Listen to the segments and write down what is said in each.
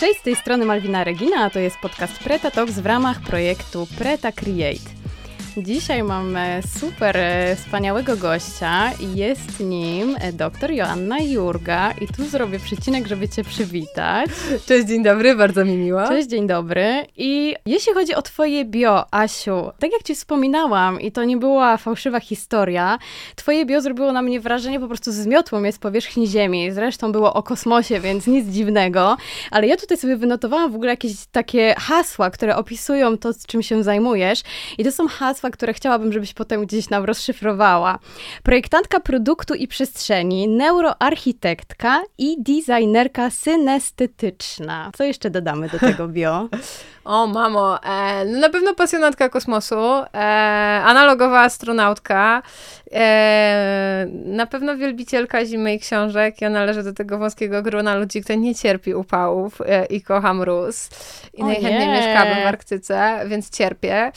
Cześć, z tej strony Malwina Regina, a to jest podcast Preta Talks w ramach projektu Preta Create. Dzisiaj mamy super e, wspaniałego gościa jest nim e, dr Joanna Jurga i tu zrobię przecinek, żeby cię przywitać. Cześć, dzień dobry, bardzo mi miło. Cześć, dzień dobry. I jeśli chodzi o twoje bio, Asiu, tak jak ci wspominałam i to nie była fałszywa historia, twoje bio zrobiło na mnie wrażenie po prostu zmiotło mnie z powierzchni ziemi. Zresztą było o kosmosie, więc nic dziwnego, ale ja tutaj sobie wynotowałam w ogóle jakieś takie hasła, które opisują to, czym się zajmujesz i to są hasła, które chciałabym, żebyś potem gdzieś nam rozszyfrowała. Projektantka produktu i przestrzeni, neuroarchitektka i designerka synestetyczna. Co jeszcze dodamy do tego bio? O, mamo, e, no na pewno pasjonatka kosmosu, e, analogowa astronautka, e, na pewno wielbicielka zimy i książek. Ja należę do tego wąskiego grona ludzi, który nie cierpi upałów e, i kocha mróz. I najchętniej mieszkamy w Arktyce, więc cierpię.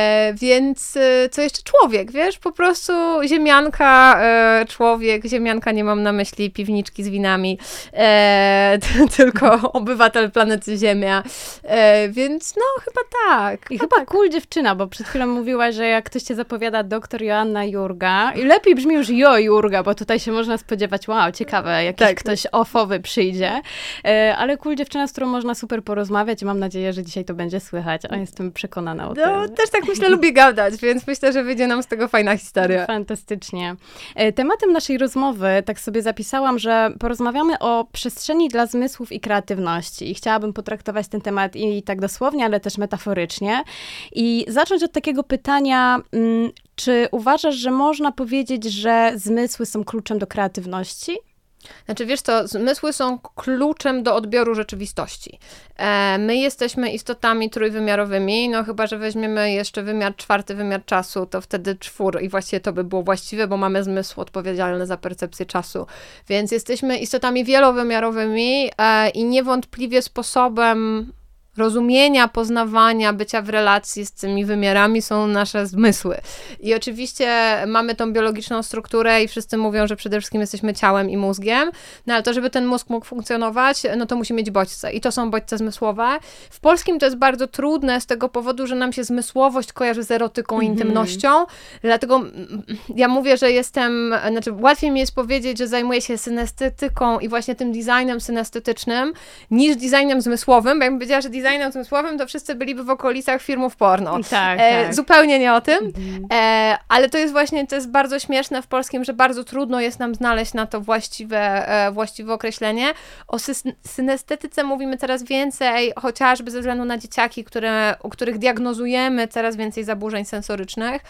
E, więc e, co jeszcze? Człowiek, wiesz? Po prostu ziemianka, e, człowiek, ziemianka, nie mam na myśli piwniczki z winami, tylko obywatel planety Ziemia. E, więc no, chyba tak. I chyba, tak. cool dziewczyna, bo przed chwilą mówiła, że jak ktoś cię zapowiada doktor Joanna Jurga, i lepiej brzmi już Jo Jurga, bo tutaj się można spodziewać, wow, ciekawe, jakiś tak. ktoś ofowy przyjdzie. E, ale cool dziewczyna, z którą można super porozmawiać i mam nadzieję, że dzisiaj to będzie słychać, a jestem przekonana o no, tym. No, też tak myślę, lubię gadać, więc myślę, że wyjdzie nam z tego fajna historia. Fantastycznie. E, tematem naszej rozmowy, tak sobie zapisałam, że porozmawiamy o przestrzeni dla zmysłów i kreatywności i chciałabym potraktować ten temat i tak dosłownie, ale też metaforycznie. I zacząć od takiego pytania, mm, czy uważasz, że można powiedzieć, że zmysły są kluczem do kreatywności? Znaczy, wiesz co, zmysły są kluczem do odbioru rzeczywistości. E, my jesteśmy istotami trójwymiarowymi, no chyba, że weźmiemy jeszcze wymiar czwarty, wymiar czasu, to wtedy czwór i właściwie to by było właściwe, bo mamy zmysł odpowiedzialny za percepcję czasu. Więc jesteśmy istotami wielowymiarowymi e, i niewątpliwie sposobem rozumienia, poznawania, bycia w relacji z tymi wymiarami są nasze zmysły. I oczywiście mamy tą biologiczną strukturę i wszyscy mówią, że przede wszystkim jesteśmy ciałem i mózgiem, no ale to, żeby ten mózg mógł funkcjonować, no to musi mieć bodźce i to są bodźce zmysłowe. W polskim to jest bardzo trudne z tego powodu, że nam się zmysłowość kojarzy z erotyką i mm -hmm. intymnością, dlatego ja mówię, że jestem, znaczy łatwiej mi jest powiedzieć, że zajmuję się synestetyką i właśnie tym designem synestetycznym niż designem zmysłowym, bo jakbym powiedziała, że designem zmysłowym, to wszyscy byliby w okolicach filmów porno. Tak, e, tak. Zupełnie nie o tym, mhm. e, ale to jest właśnie, to jest bardzo śmieszne w polskim, że bardzo trudno jest nam znaleźć na to właściwe, e, właściwe określenie. O synestetyce mówimy coraz więcej, chociażby ze względu na dzieciaki, które, u których diagnozujemy coraz więcej zaburzeń sensorycznych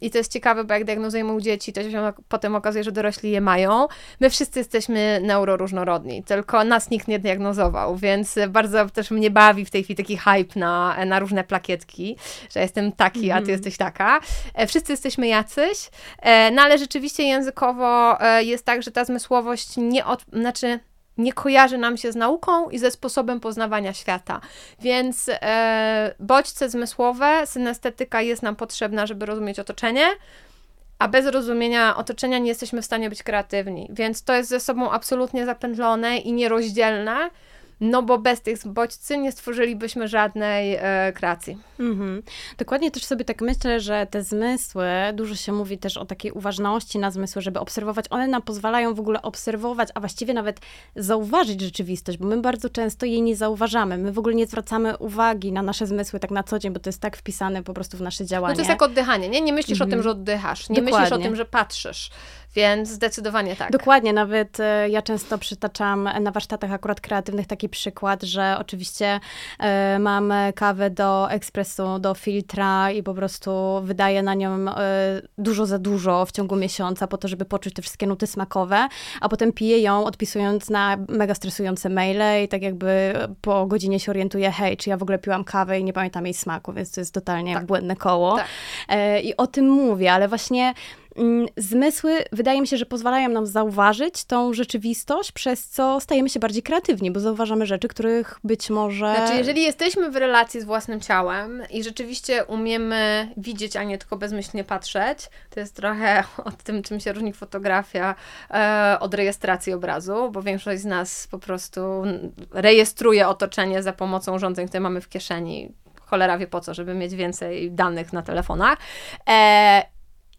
i to jest ciekawe, bo jak diagnozujemy u dzieci, to się potem okazuje, że dorośli je mają. My wszyscy jesteśmy neuroróżnorodni, tylko nas nikt nie diagnozował, więc bardzo też mnie bawi w tej chwili taki hype na, na różne plakietki, że jestem taki, mm. a ty mhm. jesteś taka. E, wszyscy jesteśmy jacyś, e, no ale rzeczywiście językowo e, jest tak, że ta zmysłowość nie od, znaczy nie kojarzy nam się z nauką i ze sposobem poznawania świata. Więc e, bodźce zmysłowe, synestetyka jest nam potrzebna, żeby rozumieć otoczenie, a bez rozumienia otoczenia nie jesteśmy w stanie być kreatywni. Więc to jest ze sobą absolutnie zapętlone i nierozdzielne. No bo bez tych bodźcy nie stworzylibyśmy żadnej e, kreacji. Mhm. Dokładnie też sobie tak myślę, że te zmysły, dużo się mówi też o takiej uważności na zmysły, żeby obserwować. One nam pozwalają w ogóle obserwować, a właściwie nawet zauważyć rzeczywistość, bo my bardzo często jej nie zauważamy. My w ogóle nie zwracamy uwagi na nasze zmysły tak na co dzień, bo to jest tak wpisane po prostu w nasze działanie. No to jest jak oddychanie, nie? Nie myślisz mhm. o tym, że oddychasz, nie Dokładnie. myślisz o tym, że patrzysz. Więc zdecydowanie tak. Dokładnie, nawet e, ja często przytaczam na warsztatach akurat kreatywnych taki przykład, że oczywiście e, mam kawę do ekspresu, do filtra i po prostu wydaję na nią e, dużo za dużo w ciągu miesiąca po to, żeby poczuć te wszystkie nuty smakowe, a potem piję ją odpisując na mega stresujące maile i tak jakby po godzinie się orientuję, hej, czy ja w ogóle piłam kawę i nie pamiętam jej smaku, więc to jest totalnie tak. błędne koło. Tak. I o tym mówię, ale właśnie zmysły wydaje mi się, że pozwalają nam zauważyć tą rzeczywistość, przez co stajemy się bardziej kreatywni, bo zauważamy rzeczy, których być może... Znaczy, jeżeli jesteśmy w relacji z własnym ciałem i rzeczywiście umiemy widzieć, a nie tylko bezmyślnie patrzeć, to jest trochę o tym, czym się różni fotografia e, od rejestracji obrazu, bo większość z nas po prostu rejestruje otoczenie za pomocą urządzeń, które mamy w kieszeni cholera wie po co, żeby mieć więcej danych na telefonach. E,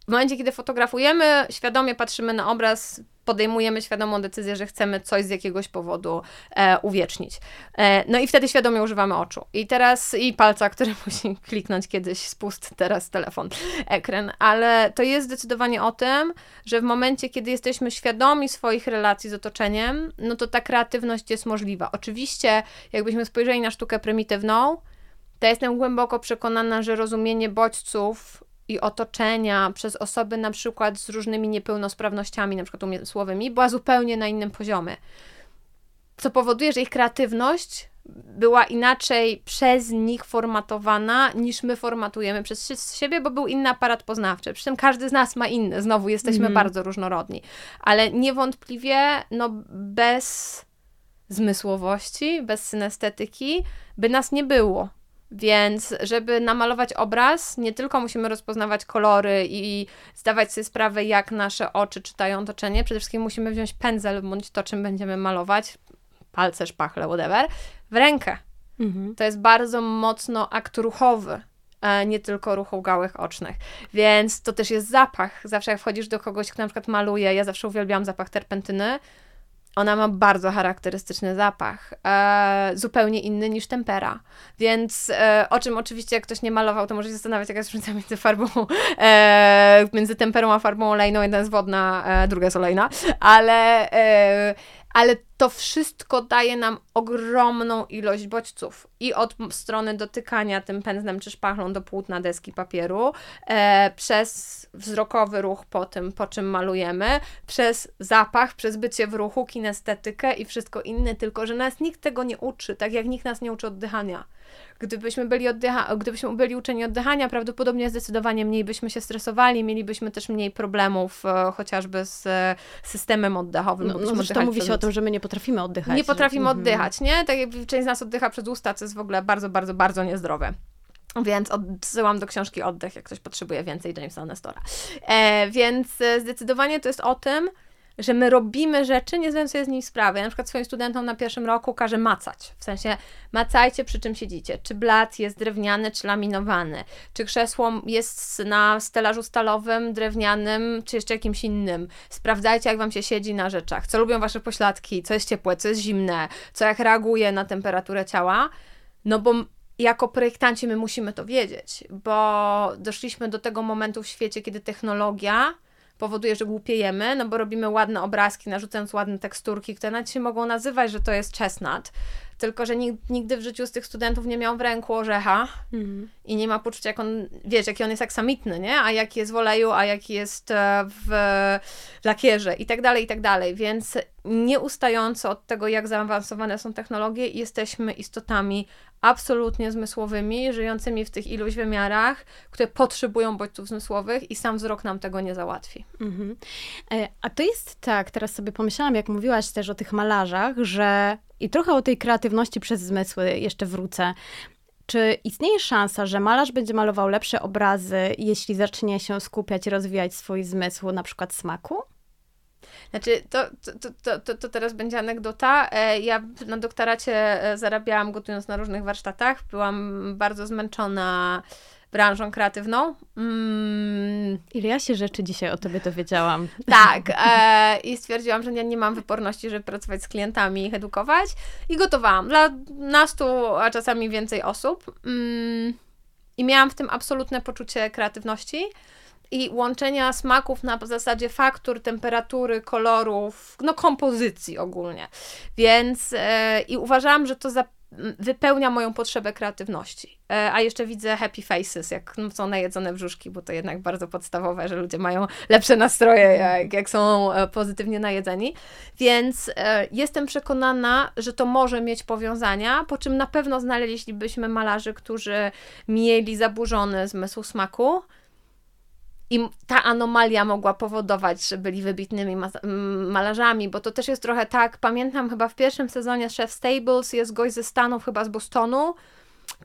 w momencie, kiedy fotografujemy, świadomie patrzymy na obraz, podejmujemy świadomą decyzję, że chcemy coś z jakiegoś powodu e, uwiecznić. E, no i wtedy świadomie używamy oczu. I teraz, i palca, który musi kliknąć kiedyś spust, teraz telefon, ekran. Ale to jest zdecydowanie o tym, że w momencie, kiedy jesteśmy świadomi swoich relacji z otoczeniem, no to ta kreatywność jest możliwa. Oczywiście, jakbyśmy spojrzeli na sztukę prymitywną, to jestem głęboko przekonana, że rozumienie bodźców i otoczenia przez osoby na przykład z różnymi niepełnosprawnościami, na przykład umysłowymi, była zupełnie na innym poziomie. Co powoduje, że ich kreatywność była inaczej przez nich formatowana, niż my formatujemy przez siebie, bo był inny aparat poznawczy. Przy czym każdy z nas ma inny, znowu jesteśmy mm. bardzo różnorodni. Ale niewątpliwie, no bez zmysłowości, bez synestetyki, by nas nie było. Więc, żeby namalować obraz, nie tylko musimy rozpoznawać kolory i zdawać sobie sprawę, jak nasze oczy czytają otoczenie, przede wszystkim musimy wziąć pędzel bądź to, czym będziemy malować, palce, szpachle, whatever, w rękę. Mhm. To jest bardzo mocno akt ruchowy, nie tylko ruchu gałek ocznych. Więc to też jest zapach. Zawsze jak wchodzisz do kogoś, kto na przykład maluje, ja zawsze uwielbiam zapach terpentyny, ona ma bardzo charakterystyczny zapach, e, zupełnie inny niż tempera. Więc e, o czym oczywiście, jak ktoś nie malował, to może się zastanawiać, jaka jest różnica między farbą, e, między temperą a farbą olejną. Jedna jest wodna, e, druga jest olejna, ale e, ale to wszystko daje nam ogromną ilość bodźców i od strony dotykania tym pędzlem czy szpachlą do płótna deski papieru, e, przez wzrokowy ruch po tym, po czym malujemy, przez zapach, przez bycie w ruchu, kinestetykę i wszystko inne, tylko że nas nikt tego nie uczy, tak jak nikt nas nie uczy oddychania. Gdybyśmy byli, oddycha- gdybyśmy byli uczeni oddychania, prawdopodobnie zdecydowanie mniej byśmy się stresowali, mielibyśmy też mniej problemów e, chociażby z e, systemem oddechowym. No, no zresztą mówi się o tym, że my nie potrafimy oddychać. Nie potrafimy mhm. oddychać, nie? Tak jak część z nas oddycha przez usta, co jest w ogóle bardzo, bardzo, bardzo niezdrowe. Więc odsyłam do książki Oddech, jak ktoś potrzebuje więcej Jamesa Nestora. E, więc e, zdecydowanie to jest o tym, że my robimy rzeczy, nie zdając sobie z nich sprawy. Ja na przykład swoim studentom na pierwszym roku każę macać. W sensie macajcie przy czym siedzicie. Czy blat jest drewniany, czy laminowany. Czy krzesło jest na stelażu stalowym, drewnianym, czy jeszcze jakimś innym. Sprawdzajcie, jak wam się siedzi na rzeczach. Co lubią wasze pośladki, co jest ciepłe, co jest zimne, co jak reaguje na temperaturę ciała. No bo jako projektanci my musimy to wiedzieć, bo doszliśmy do tego momentu w świecie, kiedy technologia powoduje, że głupiejemy, no bo robimy ładne obrazki, narzucając ładne teksturki, które nawet się mogą nazywać, że to jest chestnut, tylko że nigdy w życiu z tych studentów nie miał w ręku orzecha mm. i nie ma poczucia, jak on, wiesz, jaki on jest aksamitny, nie? A jaki jest w oleju, a jaki jest e, w lakierze i tak dalej, i tak dalej. Więc nieustająco od tego, jak zaawansowane są technologie, jesteśmy istotami absolutnie zmysłowymi, żyjącymi w tych iluś wymiarach, które potrzebują bodźców zmysłowych i sam wzrok nam tego nie załatwi. Mhm. E, a to jest tak, teraz sobie pomyślałam, jak mówiłaś też o tych malarzach, że i trochę o tej kreatywności przez zmysły jeszcze wrócę. Czy istnieje szansa, że malarz będzie malował lepsze obrazy, jeśli zacznie się skupiać rozwijać swój zmysł, na przykład smaku? Znaczy, to, to, to, to, to teraz będzie anegdota. E, ja na doktoracie e, zarabiałam gotując na różnych warsztatach. Byłam bardzo zmęczona branżą kreatywną. Mm. Ile ja się rzeczy dzisiaj o tobie dowiedziałam. Tak. E, I stwierdziłam, że nie, nie mam wyporności, żeby pracować z klientami i ich edukować. I gotowałam dla nastu, a czasami więcej osób. Mm. I miałam w tym absolutne poczucie kreatywności i łączenia smaków na zasadzie faktur, temperatury, kolorów, no kompozycji ogólnie. Więc e, i uważałam, że to za, wypełnia moją potrzebę kreatywności. E, a jeszcze widzę happy faces, jak są najedzone brzuszki, bo to jednak bardzo podstawowe, że ludzie mają lepsze nastroje, jak, jak są e, pozytywnie najedzeni. Więc e, jestem przekonana, że to może mieć powiązania, po czym na pewno znaleźlibyśmy malarzy, którzy mieli zaburzony zmysł smaku, i ta anomalia mogła powodować, że byli wybitnymi malarzami, bo to też jest trochę tak, pamiętam chyba w pierwszym sezonie Chef Stables jest gość ze Stanów, chyba z Bostonu,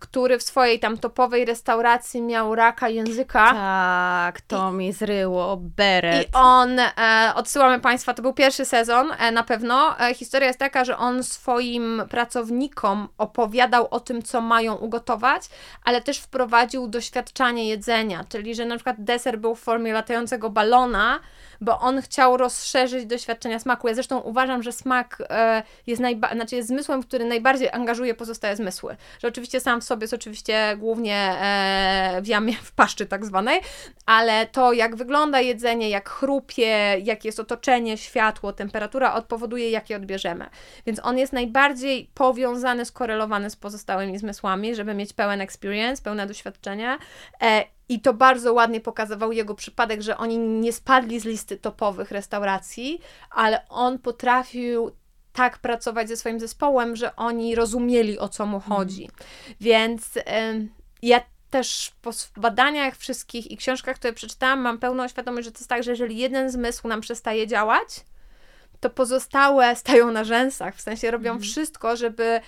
który w swojej tam topowej restauracji miał raka języka. Tak, to I, mi zryło, beret. I on, e, odsyłamy Państwa, to był pierwszy sezon e, na pewno. E, historia jest taka, że on swoim pracownikom opowiadał o tym, co mają ugotować, ale też wprowadził doświadczanie jedzenia, czyli że na przykład deser był w formie latającego balona, bo on chciał rozszerzyć doświadczenia smaku. Ja zresztą uważam, że smak e, jest, najba- znaczy jest zmysłem, który najbardziej angażuje pozostałe zmysły. Że oczywiście sam sobie jest oczywiście głównie e, w jamie, w paszczy tak zwanej, ale to jak wygląda jedzenie, jak chrupie, jakie jest otoczenie, światło, temperatura, odpowoduje jakie odbierzemy. Więc on jest najbardziej powiązany, skorelowany z pozostałymi zmysłami, żeby mieć pełen experience, pełne doświadczenie. E, i to bardzo ładnie pokazywał jego przypadek, że oni nie spadli z listy topowych restauracji, ale on potrafił tak pracować ze swoim zespołem, że oni rozumieli o co mu mhm. chodzi. Więc y, ja też po badaniach wszystkich i książkach, które przeczytałam, mam pełną świadomość, że to jest tak, że jeżeli jeden zmysł nam przestaje działać, to pozostałe stają na rzęsach, w sensie robią mm. wszystko, żeby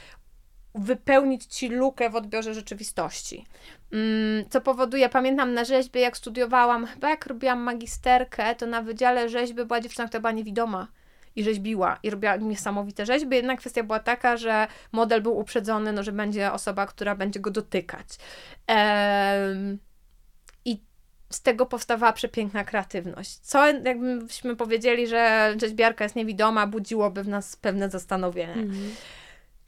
wypełnić ci lukę w odbiorze rzeczywistości. Mm, co powoduje, pamiętam na rzeźbie, jak studiowałam, chyba jak robiłam magisterkę, to na wydziale rzeźby była dziewczyna, która była niewidoma i rzeźbiła i robiła niesamowite rzeźby. Jedna kwestia była taka, że model był uprzedzony, no, że będzie osoba, która będzie go dotykać. Ehm, I z tego powstawała przepiękna kreatywność. Co jakbyśmy powiedzieli, że rzeźbiarka jest niewidoma, budziłoby w nas pewne zastanowienie. Mhm.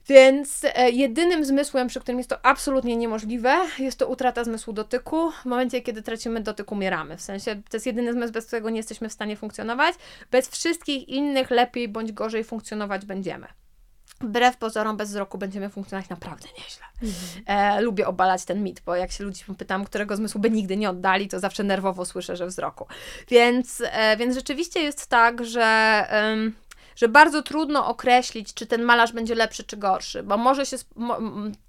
Więc e, jedynym zmysłem, przy którym jest to absolutnie niemożliwe, jest to utrata zmysłu dotyku. W momencie, kiedy tracimy dotyk, umieramy. W sensie to jest jedyny zmysł, bez którego nie jesteśmy w stanie funkcjonować. Bez wszystkich innych lepiej bądź gorzej funkcjonować będziemy. Wbrew pozorom, bez wzroku będziemy funkcjonować naprawdę nieźle. Mhm. E, lubię obalać ten mit, bo jak się ludzi pytam, którego zmysłu by nigdy nie oddali, to zawsze nerwowo słyszę, że wzroku. Więc, e, więc rzeczywiście jest tak, że że bardzo trudno określić, czy ten malarz będzie lepszy czy gorszy, bo może się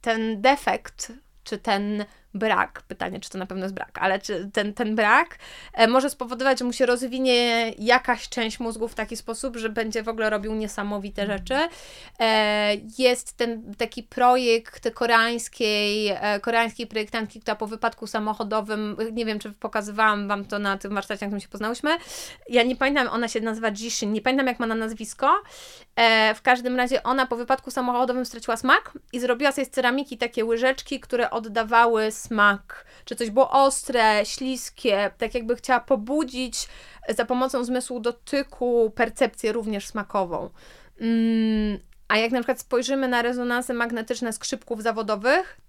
ten defekt, czy ten brak, pytanie, czy to na pewno jest brak, ale czy ten, ten brak e, może spowodować, że mu się rozwinie jakaś część mózgu w taki sposób, że będzie w ogóle robił niesamowite mhm. rzeczy. E, jest ten taki projekt koreańskiej, e, koreańskiej projektantki, która po wypadku samochodowym, nie wiem, czy pokazywałam Wam to na tym warsztacie, na którym się poznałyśmy, ja nie pamiętam, ona się nazywa Jishin, nie pamiętam jak ma na nazwisko, w każdym razie ona po wypadku samochodowym straciła smak i zrobiła sobie z ceramiki takie łyżeczki, które oddawały smak, czy coś było ostre, śliskie, tak jakby chciała pobudzić za pomocą zmysłu dotyku percepcję również smakową. Mm, a jak na przykład spojrzymy na rezonanse magnetyczne skrzypków zawodowych,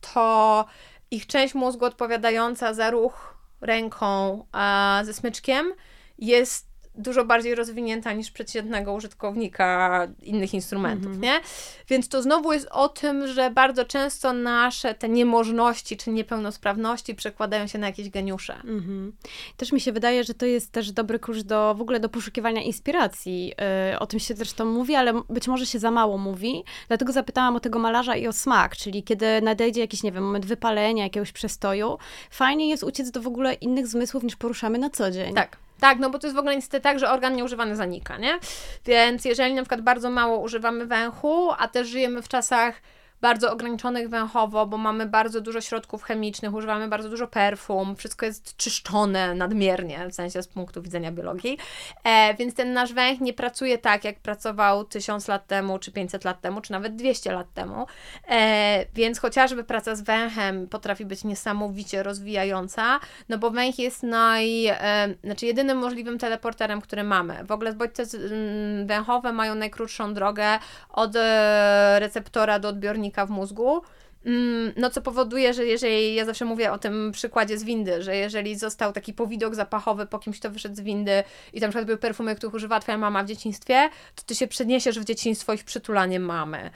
to ich część mózgu odpowiadająca za ruch ręką a, ze smyczkiem jest dużo bardziej rozwinięta niż przeciętnego użytkownika innych instrumentów, -hmm. nie? Więc to znowu jest o tym, że bardzo często nasze te niemożności czy niepełnosprawności przekładają się na jakieś geniusze. -hmm. Też mi się wydaje, że to jest też dobry kurs do w ogóle do poszukiwania inspiracji. Yy, o tym się zresztą mówi, ale być może się za mało mówi. Dlatego zapytałam o tego malarza i o smak, czyli kiedy nadejdzie jakiś, nie wiem, moment wypalenia, jakiegoś przestoju, fajnie jest uciec do w ogóle innych zmysłów niż poruszamy na co dzień. Tak. Tak, no bo to jest w ogóle niestety tak, że organ nieużywany zanika, nie? Więc jeżeli na przykład bardzo mało używamy węchu, a też żyjemy w czasach bardzo ograniczonych węchowo, bo mamy bardzo dużo środków chemicznych, używamy bardzo dużo perfum, wszystko jest czyszczone nadmiernie, w sensie z punktu widzenia biologii, e, więc ten nasz węch nie pracuje tak, jak pracował 1000 lat temu, czy 500 lat temu, czy nawet 200 lat temu, e, więc chociażby praca z węchem potrafi być niesamowicie rozwijająca, no bo węch jest naj, e, znaczy jedynym możliwym teleporterem, który mamy. W ogóle bodźce mm, węchowe mają najkrótszą drogę od e, receptora do odbiornika w mózgu. Mm, no, co powoduje, że jeżeli, ja zawsze mówię o tym przykładzie z windy, że jeżeli został taki powidok zapachowy po kimś, kto wyszedł z windy i tam na przykład były perfumy, których używała twoja mama w dzieciństwie, to ty się przeniesiesz w dzieciństwo i w przytulanie mamy. Mm.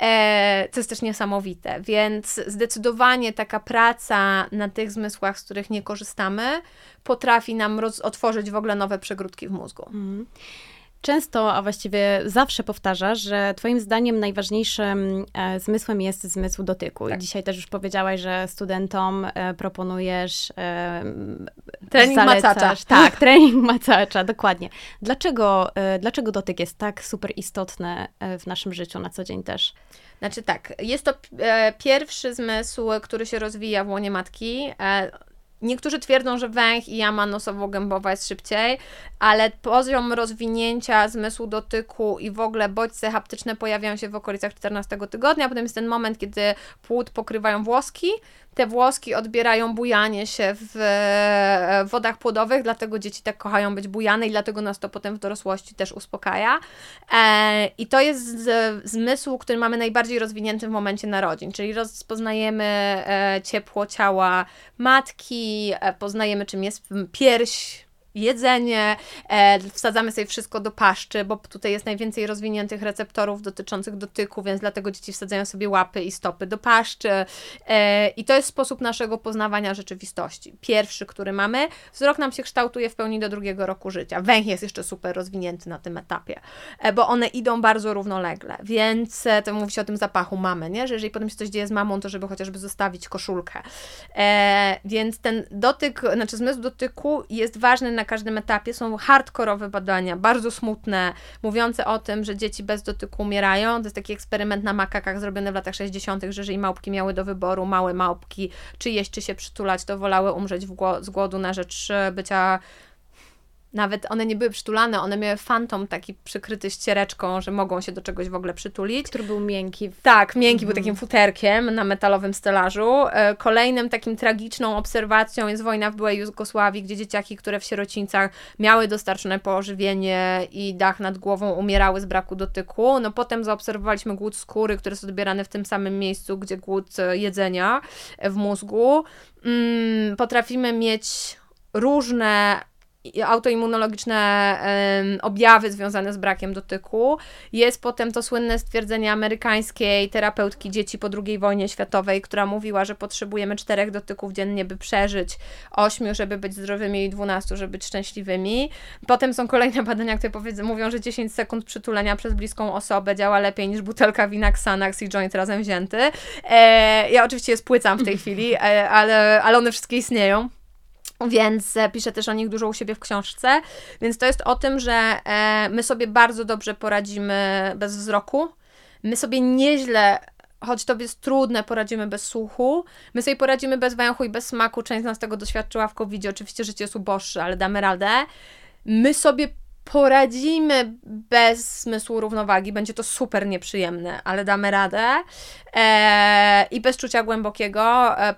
E, to jest też niesamowite, więc zdecydowanie taka praca na tych zmysłach, z których nie korzystamy, potrafi nam roz- otworzyć w ogóle nowe przegródki w mózgu. Mm. Często, a właściwie zawsze powtarzasz, że Twoim zdaniem najważniejszym e, zmysłem jest zmysł dotyku. Tak. I dzisiaj też już powiedziałaś, że studentom e, proponujesz. E, trening macacza. Tak, trening macacza, dokładnie. Dlaczego, e, dlaczego dotyk jest tak super istotny w naszym życiu na co dzień też? Znaczy tak, jest to pierwszy zmysł, który się rozwija w łonie matki. Niektórzy twierdzą, że węch i jama nosowo-gębowa jest szybciej, ale poziom rozwinięcia zmysłu dotyku i w ogóle bodźce haptyczne pojawiają się w okolicach 14 tygodnia, potem jest ten moment, kiedy płód pokrywają włoski, te włoski odbierają bujanie się w e, wodach płodowych, dlatego dzieci tak kochają być bujane i dlatego nas to potem w dorosłości też uspokaja. E, I to jest zmysł, który mamy najbardziej rozwinięty w momencie narodzin, czyli rozpoznajemy e, ciepło ciała matki, poznajemy czym jest pierś, jedzenie, e, wsadzamy sobie wszystko do paszczy, bo tutaj jest najwięcej rozwiniętych receptorów dotyczących dotyku, więc dlatego dzieci wsadzają sobie łapy i stopy do paszczy. E, I to jest sposób naszego poznawania rzeczywistości. Pierwszy, który mamy, wzrok nam się kształtuje w pełni do drugiego roku życia. Węch jest jeszcze super rozwinięty na tym etapie, e, bo one idą bardzo równolegle, więc to mówi się o tym zapachu mamy, nie? że jeżeli potem się coś dzieje z mamą, to żeby chociażby zostawić koszulkę. Więc ten dotyk, znaczy zmysł dotyku jest ważny na każdym etapie. Są hardkorowe badania, bardzo smutne, mówiące o tym, że dzieci bez dotyku umierają. To jest taki eksperyment na makakach zrobiony w latach 60., że jeżeli małpki miały do wyboru, małe małpki, czy jeść, czy się przytulać, to wolały umrzeć z głodu na rzecz bycia nawet one nie były przytulane, one miały fantom taki przykryty ściereczką, że mogą się do czegoś w ogóle przytulić. Który był miękki. Tak, miękki mm. był takim futerkiem na metalowym stelażu. E, kolejnym takim tragiczną obserwacją jest wojna w byłej Jugosławii, gdzie dzieciaki, które w sierocińcach miały dostarczone pożywienie i dach nad głową, umierały z braku dotyku. No potem zaobserwowaliśmy głód skóry, który jest odbierany w tym samym miejscu, gdzie głód e, jedzenia w mózgu. Mm, potrafimy mieć różne autoimmunologiczne objawy związane z brakiem dotyku. Jest potem to słynne stwierdzenie amerykańskiej terapeutki dzieci po II wojnie światowej, która mówiła, że potrzebujemy czterech dotyków dziennie, by przeżyć, ośmiu, żeby być zdrowymi i dwunastu, żeby być szczęśliwymi. Potem są kolejne badania, które powiedzą, mówią, że 10 sekund przytulenia przez bliską osobę działa lepiej niż butelka wina Xanax i joint razem wzięty. E, ja oczywiście je spłycam w tej chwili, e, ale, ale one wszystkie istnieją więc e, piszę też o nich dużo u siebie w książce. Więc to jest o tym, że e, my sobie bardzo dobrze poradzimy bez wzroku. My sobie nieźle, choć to jest trudne, poradzimy bez słuchu. My sobie poradzimy bez węchu i bez smaku. Część z nas tego doświadczyła w covid Oczywiście życie jest uboższe, ale damy radę. My sobie poradzimy bez zmysłu równowagi, będzie to super nieprzyjemne, ale damy radę. E, I bez czucia głębokiego. E,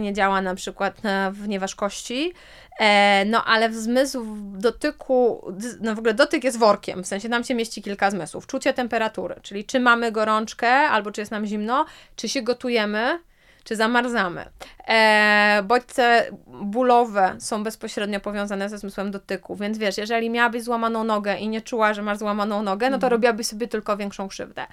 nie działa na przykład w nieważkości. E, no ale w zmysł dotyku, no w ogóle dotyk jest workiem, w sensie tam się mieści kilka zmysłów. Czucie temperatury, czyli czy mamy gorączkę, albo czy jest nam zimno, czy się gotujemy, czy zamarzamy. E, bodźce bólowe są bezpośrednio powiązane ze zmysłem dotyku, więc wiesz, jeżeli miałabyś złamaną nogę i nie czuła, że masz złamaną nogę, no to mhm. robiłabyś sobie tylko większą krzywdę.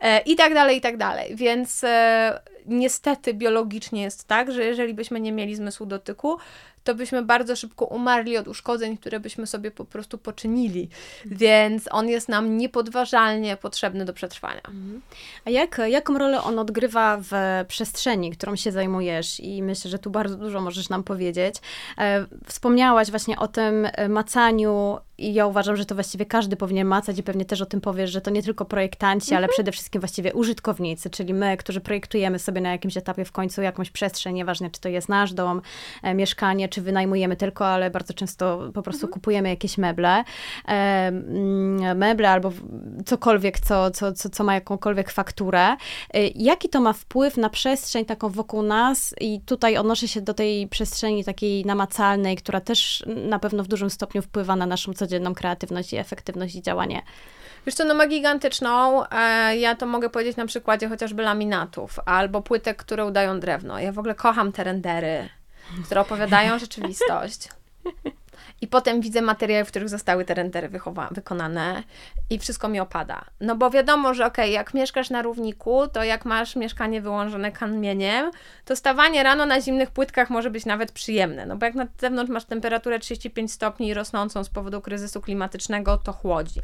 E, I tak dalej, i tak dalej. Więc e, niestety biologicznie jest tak, że jeżeli byśmy nie mieli zmysłu dotyku, to byśmy bardzo szybko umarli od uszkodzeń, które byśmy sobie po prostu poczynili. Więc on jest nam niepodważalnie potrzebny do przetrwania. Mhm. A jak, jaką rolę on odgrywa w przestrzeni, którą się zajmujesz? I myślę, że tu bardzo dużo możesz nam powiedzieć. E, wspomniałaś właśnie o tym macaniu i ja uważam, że to właściwie każdy powinien macać i pewnie też o tym powiesz, że to nie tylko projektanci, mhm. ale przede wszystkim właściwie użytkownicy, czyli my, którzy projektujemy sobie na jakimś etapie w końcu jakąś przestrzeń, nieważne czy to jest nasz dom, e, mieszkanie, czy wynajmujemy tylko, ale bardzo często po prostu mhm. kupujemy jakieś meble, e, meble albo cokolwiek, co, co, co, co ma jakąkolwiek fakturę. E, jaki to ma wpływ na przestrzeń taką wokół nas i tutaj odnoszę się do tej przestrzeni takiej namacalnej, która też na pewno w dużym stopniu wpływa na naszą codzienną kreatywność i efektywność i działanie. Wiesz co, no ma gigantyczną. E, ja to mogę powiedzieć na przykładzie chociażby laminatów albo płytek, które udają drewno. Ja w ogóle kocham te rendery, które opowiadają rzeczywistość. i potem widzę materiały, w których zostały te rendery wykonane i wszystko mi opada. No bo wiadomo, że okej, okay, jak mieszkasz na równiku, to jak masz mieszkanie wyłączone kamieniem, to stawanie rano na zimnych płytkach może być nawet przyjemne, no bo jak na zewnątrz masz temperaturę 35 stopni rosnącą z powodu kryzysu klimatycznego, to chłodzi.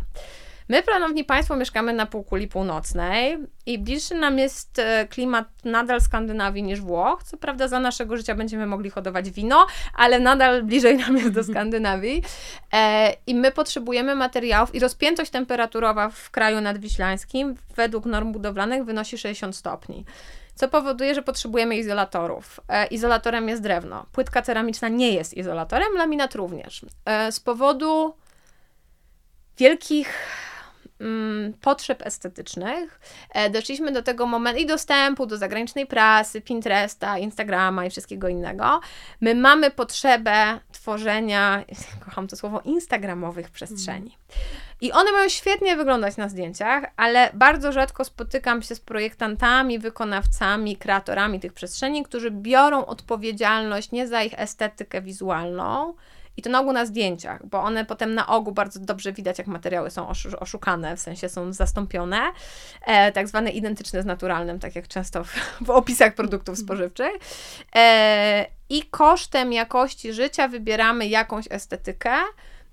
My, planowni Państwo, mieszkamy na półkuli północnej i bliższy nam jest e, klimat nadal Skandynawii niż Włoch. Co prawda za naszego życia będziemy mogli hodować wino, ale nadal bliżej nam jest do Skandynawii. E, I my potrzebujemy materiałów i rozpiętość temperaturowa w kraju nadwiślańskim według norm budowlanych wynosi 60 stopni co powoduje, że potrzebujemy izolatorów. E, izolatorem jest drewno. Płytka ceramiczna nie jest izolatorem, laminat również. E, z powodu wielkich mm, potrzeb estetycznych e, doszliśmy do tego momentu i dostępu do zagranicznej prasy, Pinteresta, Instagrama i wszystkiego innego. My mamy potrzebę tworzenia, kocham to słowo, instagramowych przestrzeni. I one mają świetnie wyglądać na zdjęciach, ale bardzo rzadko spotykam się z projektantami, wykonawcami, kreatorami tych przestrzeni, którzy biorą odpowiedzialność nie za ich estetykę wizualną, i to na ogół na zdjęciach, bo one potem na ogół bardzo dobrze widać, jak materiały są oszukane, w sensie są zastąpione, e, tak zwane identyczne z naturalnym, tak jak często w, w opisach produktów mhm. spożywczych. E, I kosztem jakości życia wybieramy jakąś estetykę,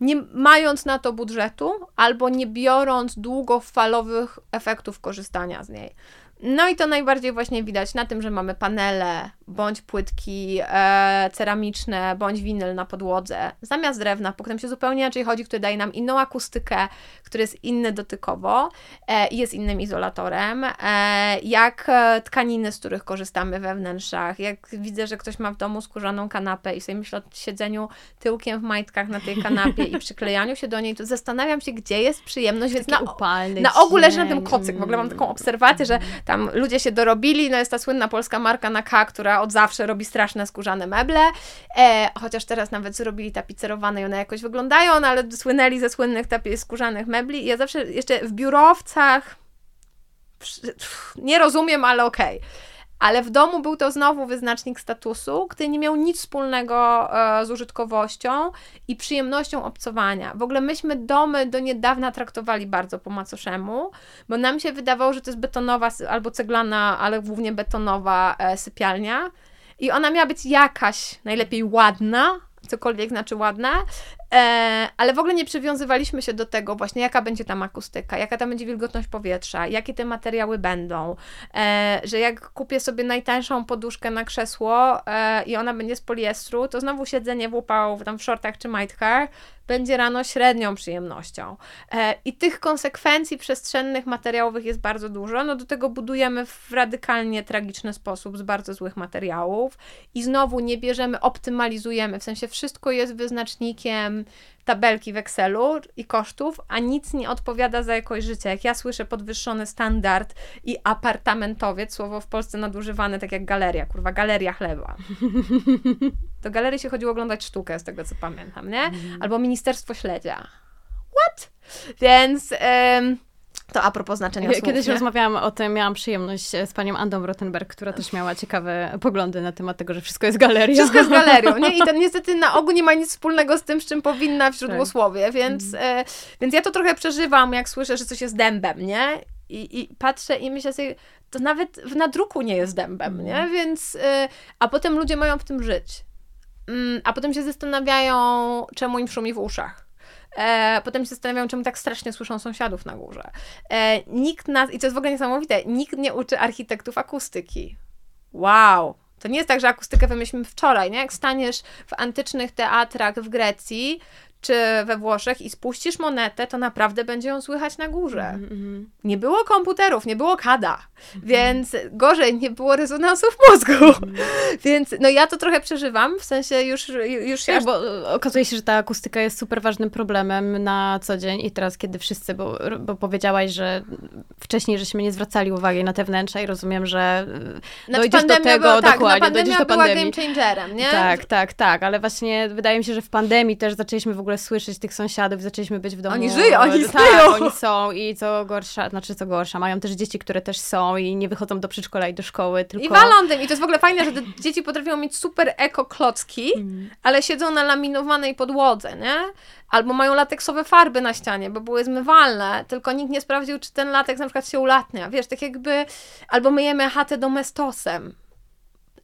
nie mając na to budżetu, albo nie biorąc długofalowych efektów korzystania z niej. No i to najbardziej właśnie widać na tym, że mamy panele, bądź płytki e, ceramiczne, bądź winyl na podłodze, zamiast drewna, po którym się zupełnie inaczej chodzi, który daje nam inną akustykę, który jest inny dotykowo e, i jest innym izolatorem, e, jak e, tkaniny, z których korzystamy we wnętrzach, jak widzę, że ktoś ma w domu skórzaną kanapę i sobie myślę o siedzeniu tyłkiem w majtkach na tej kanapie i przyklejaniu się do niej, to zastanawiam się, gdzie jest przyjemność, więc na, na ogóle leży na tym kocyk, w ogóle mam taką obserwację, że tam ludzie się dorobili, no jest ta słynna polska marka na K, która od zawsze robi straszne skórzane meble, e, chociaż teraz nawet zrobili tapicerowane i one jakoś wyglądają, no ale słynęli ze słynnych tapi- skórzanych mebli i ja zawsze jeszcze w biurowcach nie rozumiem, ale okej. Okay ale w domu był to znowu wyznacznik statusu, który nie miał nic wspólnego e, z użytkowością i przyjemnością obcowania. W ogóle myśmy domy do niedawna traktowali bardzo po macoszemu, bo nam się wydawało, że to jest betonowa albo ceglana, ale głównie betonowa e, sypialnia. I ona miała być jakaś, najlepiej ładna, cokolwiek znaczy ładne, e, ale w ogóle nie przywiązywaliśmy się do tego właśnie, jaka będzie tam akustyka, jaka tam będzie wilgotność powietrza, jakie te materiały będą, e, że jak kupię sobie najtańszą poduszkę na krzesło e, i ona będzie z poliestru, to znowu siedzenie w upał, tam w shortach czy majtkach, będzie rano średnią przyjemnością. E, I tych konsekwencji przestrzennych, materiałowych jest bardzo dużo. No do tego budujemy w radykalnie tragiczny sposób z bardzo złych materiałów i znowu nie bierzemy, optymalizujemy, w sensie wszystko jest wyznacznikiem tabelki w Excelu i kosztów, a nic nie odpowiada za jakość życia. Jak ja słyszę podwyższony standard i apartamentowiec, słowo w Polsce nadużywane tak jak galeria, kurwa, galeria chleba. Do galerii się chodziło oglądać sztukę, z tego co pamiętam, nie? Mhm. Albo Ministerstwo Śledzia. What? Więc... Ym, to a propos znaczenia słów. Kiedyś nie? rozmawiałam o tym, miałam przyjemność z panią Andą Rottenberg, która też miała ciekawe poglądy na temat tego, że wszystko jest galerią. Wszystko jest galerią, nie? I to niestety na ogół nie ma nic wspólnego z tym, z czym powinna w źródłosłowie, tak. więc, mhm. e, więc ja to trochę przeżywam, jak słyszę, że coś jest dębem, nie? I, i patrzę i myślę sobie, to nawet w nadruku nie jest dębem, nie? Mhm. Więc, e, a potem ludzie mają w tym żyć. Mm, a potem się zastanawiają, czemu im szumi w uszach E, potem się zastanawiam, czemu tak strasznie słyszą sąsiadów na górze. E, nikt nas, i to jest w ogóle niesamowite, nikt nie uczy architektów akustyki. Wow! To nie jest tak, że akustykę wymyślimy wczoraj, nie? Jak staniesz w antycznych teatrach w Grecji, czy we Włoszech i spuścisz monetę, to naprawdę będzie ją słychać na górze. Mm -hmm. Nie było komputerów, nie było kada, mm -hmm. więc gorzej, nie było rezonansów mózgu. Mm -hmm. Więc no ja to trochę przeżywam, w sensie już, już się... Tak, bo okazuje się, że ta akustyka jest super ważnym problemem na co dzień i teraz, kiedy wszyscy, bo, bo powiedziałaś, że wcześniej żeśmy nie zwracali uwagi na te wnętrza i rozumiem, że znaczy, dojdziesz do tego, była, tak, dokładnie, no, dojdziesz do pandemii. game changerem, nie? Tak, tak, tak, ale właśnie wydaje mi się, że w pandemii też zaczęliśmy w ogóle ogóle słyszeć tych sąsiadów, zaczęliśmy być w domu. Oni żyją, oni tak, żyją. oni są i co gorsza, znaczy co gorsza, mają też dzieci, które też są i nie wychodzą do przedszkola i do szkoły, tylko... I walą tym. I to jest w ogóle fajne, że te dzieci potrafią mieć super eko-klocki, Mm. ale siedzą na laminowanej podłodze, nie? Albo mają lateksowe farby na ścianie, bo były zmywalne, tylko nikt nie sprawdził, czy ten lateks na przykład się ulatnia. Wiesz, tak jakby... Albo myjemy chatę domestosem.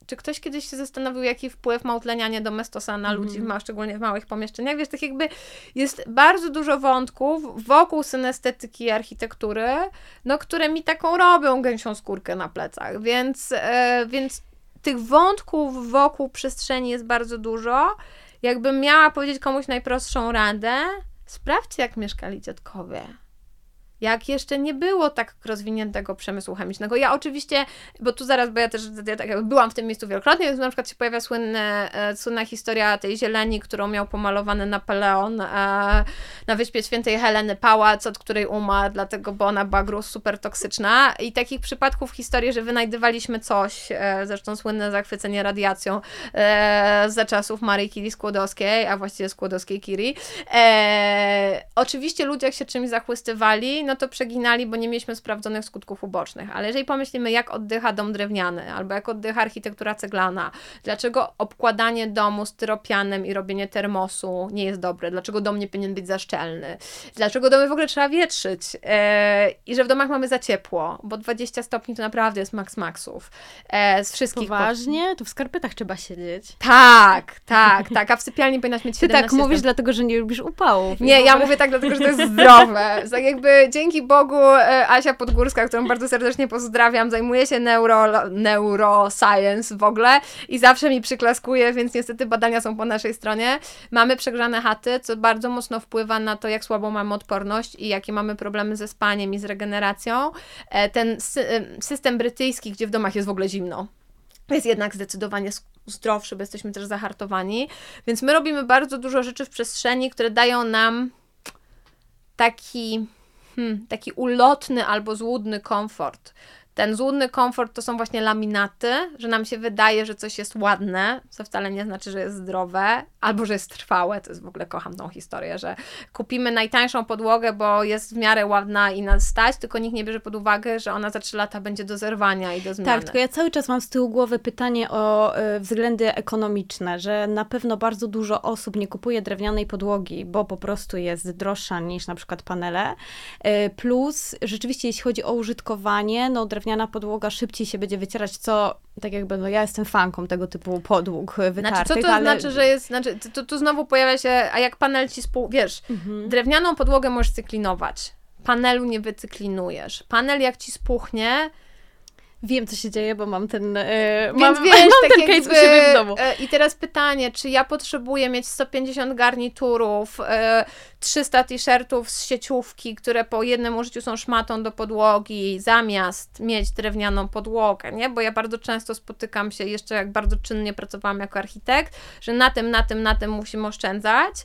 Czy ktoś kiedyś się zastanowił, jaki wpływ ma utlenianie domestosa na ludzi, w ma, szczególnie w małych pomieszczeniach? Wiesz, tak jakby jest bardzo dużo wątków wokół synestetyki i architektury, no, które mi taką robią gęsią skórkę na plecach, więc, e, więc tych wątków wokół przestrzeni jest bardzo dużo. Jakbym miała powiedzieć komuś najprostszą radę, sprawdźcie, jak mieszkali dziadkowie jak jeszcze nie było tak rozwiniętego przemysłu chemicznego. Ja oczywiście, bo tu zaraz, bo ja też ja tak byłam w tym miejscu wielokrotnie, więc na przykład się pojawia słynne, e, słynna historia tej zieleni, którą miał pomalowany Napoleon e, na wyspie Świętej Heleny Pałac, od której umarł, dlatego, bo ona była gruz super toksyczna i takich przypadków w historii, że wynajdywaliśmy coś, e, zresztą słynne zachwycenie radiacją za czasów Marii Curie Skłodowskiej, a właściwie Skłodowskiej Curie. Oczywiście ludzie, jak się czymś zachłystywali, no to przeginali, bo nie mieliśmy sprawdzonych skutków ubocznych. Ale jeżeli pomyślimy, jak oddycha dom drewniany, albo jak oddycha architektura ceglana, dlaczego obkładanie domu styropianem i robienie termosu nie jest dobre, dlaczego dom nie powinien być zaszczelny, dlaczego domy w ogóle trzeba wietrzyć e, i że w domach mamy za ciepło, bo 20 stopni to naprawdę jest maks maksów. E, z wszystkich Poważnie? To w skarpetach trzeba siedzieć. Tak, tak, tak, a w sypialni powinnaś mieć Ty 17 tak mówisz stopni. dlatego, że nie lubisz upałów. I Nie, ja mówię tak dlatego, że to jest zdrowe. Tak jakby dzięki Bogu e, Asia Podgórska, którą bardzo serdecznie pozdrawiam, zajmuje się neuro, neuroscience w ogóle i zawsze mi przyklaskuje, więc niestety badania są po naszej stronie. Mamy przegrzane chaty, co bardzo mocno wpływa na to, jak słabą mamy odporność i jakie mamy problemy ze spaniem i z regeneracją. E, Ten e, system brytyjski, gdzie w domach jest w ogóle zimno, jest jednak zdecydowanie zdrowszy, bo jesteśmy też zahartowani. Więc my robimy bardzo dużo rzeczy w przestrzeni, które dają nam taki, hmm, taki ulotny albo złudny komfort. Ten złudny komfort to są właśnie laminaty, że nam się wydaje, że coś jest ładne, co wcale nie znaczy, że jest zdrowe, albo że jest trwałe. To jest w ogóle kocham tą historię, że kupimy najtańszą podłogę, bo jest w miarę ładna i nas stać, tylko nikt nie bierze pod uwagę, że ona za 3 lata będzie do zerwania i do zmiany. Tak, tylko ja cały czas mam z tyłu głowy pytanie o y, względy ekonomiczne, że na pewno bardzo dużo osób nie kupuje drewnianej podłogi, bo po prostu jest droższa niż na przykład panele. Y, plus, rzeczywiście, jeśli chodzi o użytkowanie, no drewniana podłoga szybciej się będzie wycierać, co tak jakby, no ja jestem fanką tego typu podłóg wytartych, Znaczy, co to ale... znaczy, że jest, znaczy, to, tu znowu pojawia się, a jak panel ci spół, wiesz, Mhm. drewnianą podłogę możesz cyklinować, panelu nie wycyklinujesz. Panel jak ci spuchnie, Wiem, co się dzieje, bo mam ten, więc mam, wiesz, mam tak ten jakby, case u siebie w domu. e, I teraz pytanie, czy ja potrzebuję mieć 150 garniturów, e, 300 t-shirtów z sieciówki, które po jednym użyciu są szmatą do podłogi, zamiast mieć drewnianą podłogę, nie? Bo ja bardzo często spotykam się, jeszcze jak bardzo czynnie pracowałam jako architekt, że na tym, na tym, na tym musimy oszczędzać,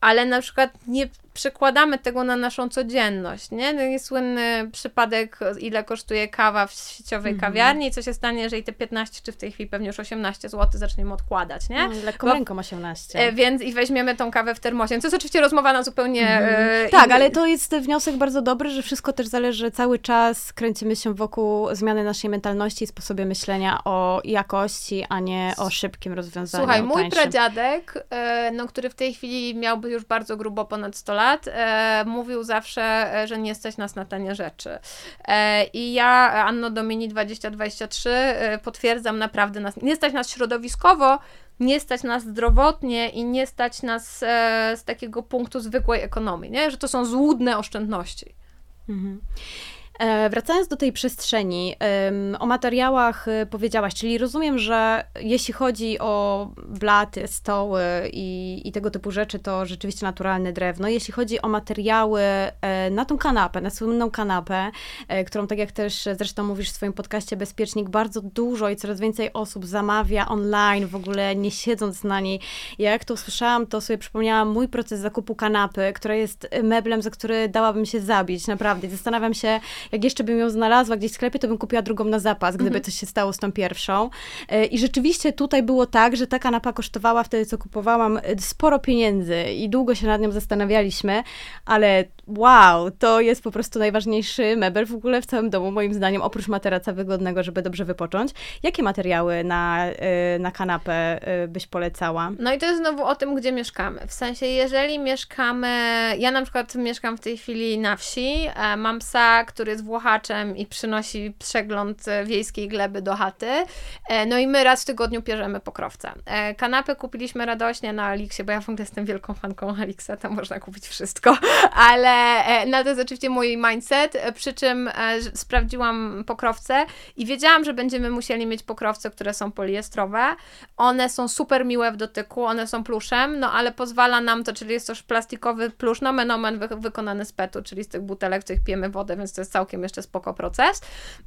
ale na przykład nie przekładamy tego na naszą codzienność, nie? No jest słynny przypadek, ile kosztuje kawa w sieciowej Mhm. kawiarni i co się stanie, jeżeli te 15, czy w tej chwili pewnie już 18 zł zaczniemy odkładać, nie? No, lekką Bo- ręką 18. E, więc i weźmiemy tą kawę w termosie. To jest oczywiście rozmowa na zupełnie... e, Tak, inny- ale to jest wniosek bardzo dobry, że wszystko też zależy, cały czas kręcimy się wokół zmiany naszej mentalności i sposobie myślenia o jakości, a nie o szybkim rozwiązaniu. Słuchaj, mój tańszym. pradziadek, e, no, który w tej chwili miałby już bardzo grubo ponad 100 lat, e, mówił zawsze, e, że nie stać nas na tanie rzeczy. E, I ja, Anno Domini 2023, e, potwierdzam naprawdę nas, nie stać nas środowiskowo, nie stać nas zdrowotnie i nie stać nas e, z takiego punktu zwykłej ekonomii, nie? że to są złudne oszczędności. Mhm. E, wracając do tej przestrzeni, o materiałach e, powiedziałaś, czyli rozumiem, że jeśli chodzi o blaty, stoły i, i tego typu rzeczy, to rzeczywiście naturalne drewno. Jeśli chodzi o materiały e, na tą kanapę, na słynną kanapę, którą tak jak też zresztą mówisz w swoim podcaście Bezpiecznik, bardzo dużo i coraz więcej osób zamawia online, w ogóle nie siedząc na niej. Ja jak to usłyszałam, to sobie przypomniałam mój proces zakupu kanapy, która jest meblem, za który dałabym się zabić, naprawdę. Zastanawiam się, jak jeszcze bym ją znalazła gdzieś w sklepie, to bym kupiła drugą na zapas, gdyby mhm. coś się stało z tą pierwszą. E, I rzeczywiście tutaj było tak, że ta kanapa kosztowała wtedy, co kupowałam, sporo pieniędzy i długo się nad nią zastanawialiśmy, ale wow, to jest po prostu najważniejszy mebel w ogóle w całym domu, moim zdaniem, oprócz materaca wygodnego, żeby dobrze wypocząć. Jakie materiały na, y, na kanapę byś polecała? No i to jest znowu o tym, gdzie mieszkamy. W sensie, jeżeli mieszkamy, ja na przykład mieszkam w tej chwili na wsi, e, mam psa, który jest włochaczem i przynosi przegląd wiejskiej gleby do chaty, e, no i my raz w tygodniu pierzemy pokrowce. E, kanapę kupiliśmy radośnie na Aliksie, bo ja w ogóle jestem wielką fanką Aliksa, tam można kupić wszystko, ale E, no to jest oczywiście mój mindset, e, przy czym e, sprawdziłam pokrowce i wiedziałam, że będziemy musieli mieć pokrowce, które są poliestrowe. One są super miłe w dotyku, one są pluszem, no ale pozwala nam to, czyli jest to plastikowy plusz, no menomen wy wykonany z petu, czyli z tych butelek, w których pijemy wodę, więc to jest całkiem jeszcze spoko proces,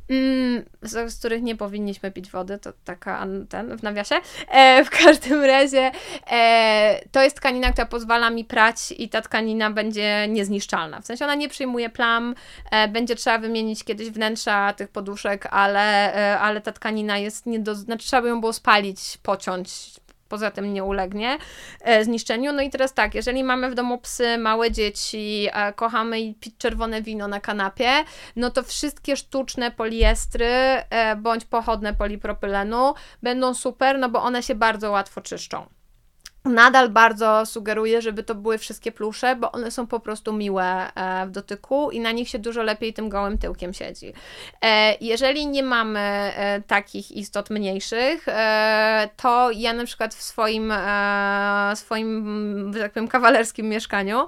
mm, z, z, których nie powinniśmy pić wody, to taka ten w nawiasie. E, w każdym razie e, to jest tkanina, która pozwala mi prać i ta tkanina będzie niezniszczalna w sensie ona nie przyjmuje plam, e, będzie trzeba wymienić kiedyś wnętrza tych poduszek, ale, e, ale ta tkanina jest nie do... Znaczy trzeba by ją było spalić, pociąć, poza tym nie ulegnie e, zniszczeniu. No i teraz tak, jeżeli mamy w domu psy, małe dzieci, kochamy pić czerwone wino na kanapie, no to wszystkie sztuczne poliestry e, bądź pochodne polipropylenu będą super, no bo one się bardzo łatwo czyszczą. Nadal bardzo sugeruję, żeby to były wszystkie plusze, bo one są po prostu miłe e, w dotyku i na nich się dużo lepiej tym gołym tyłkiem siedzi. E, jeżeli nie mamy e, takich istot mniejszych, to ja na przykład w swoim, swoim że tak powiem, kawalerskim mieszkaniu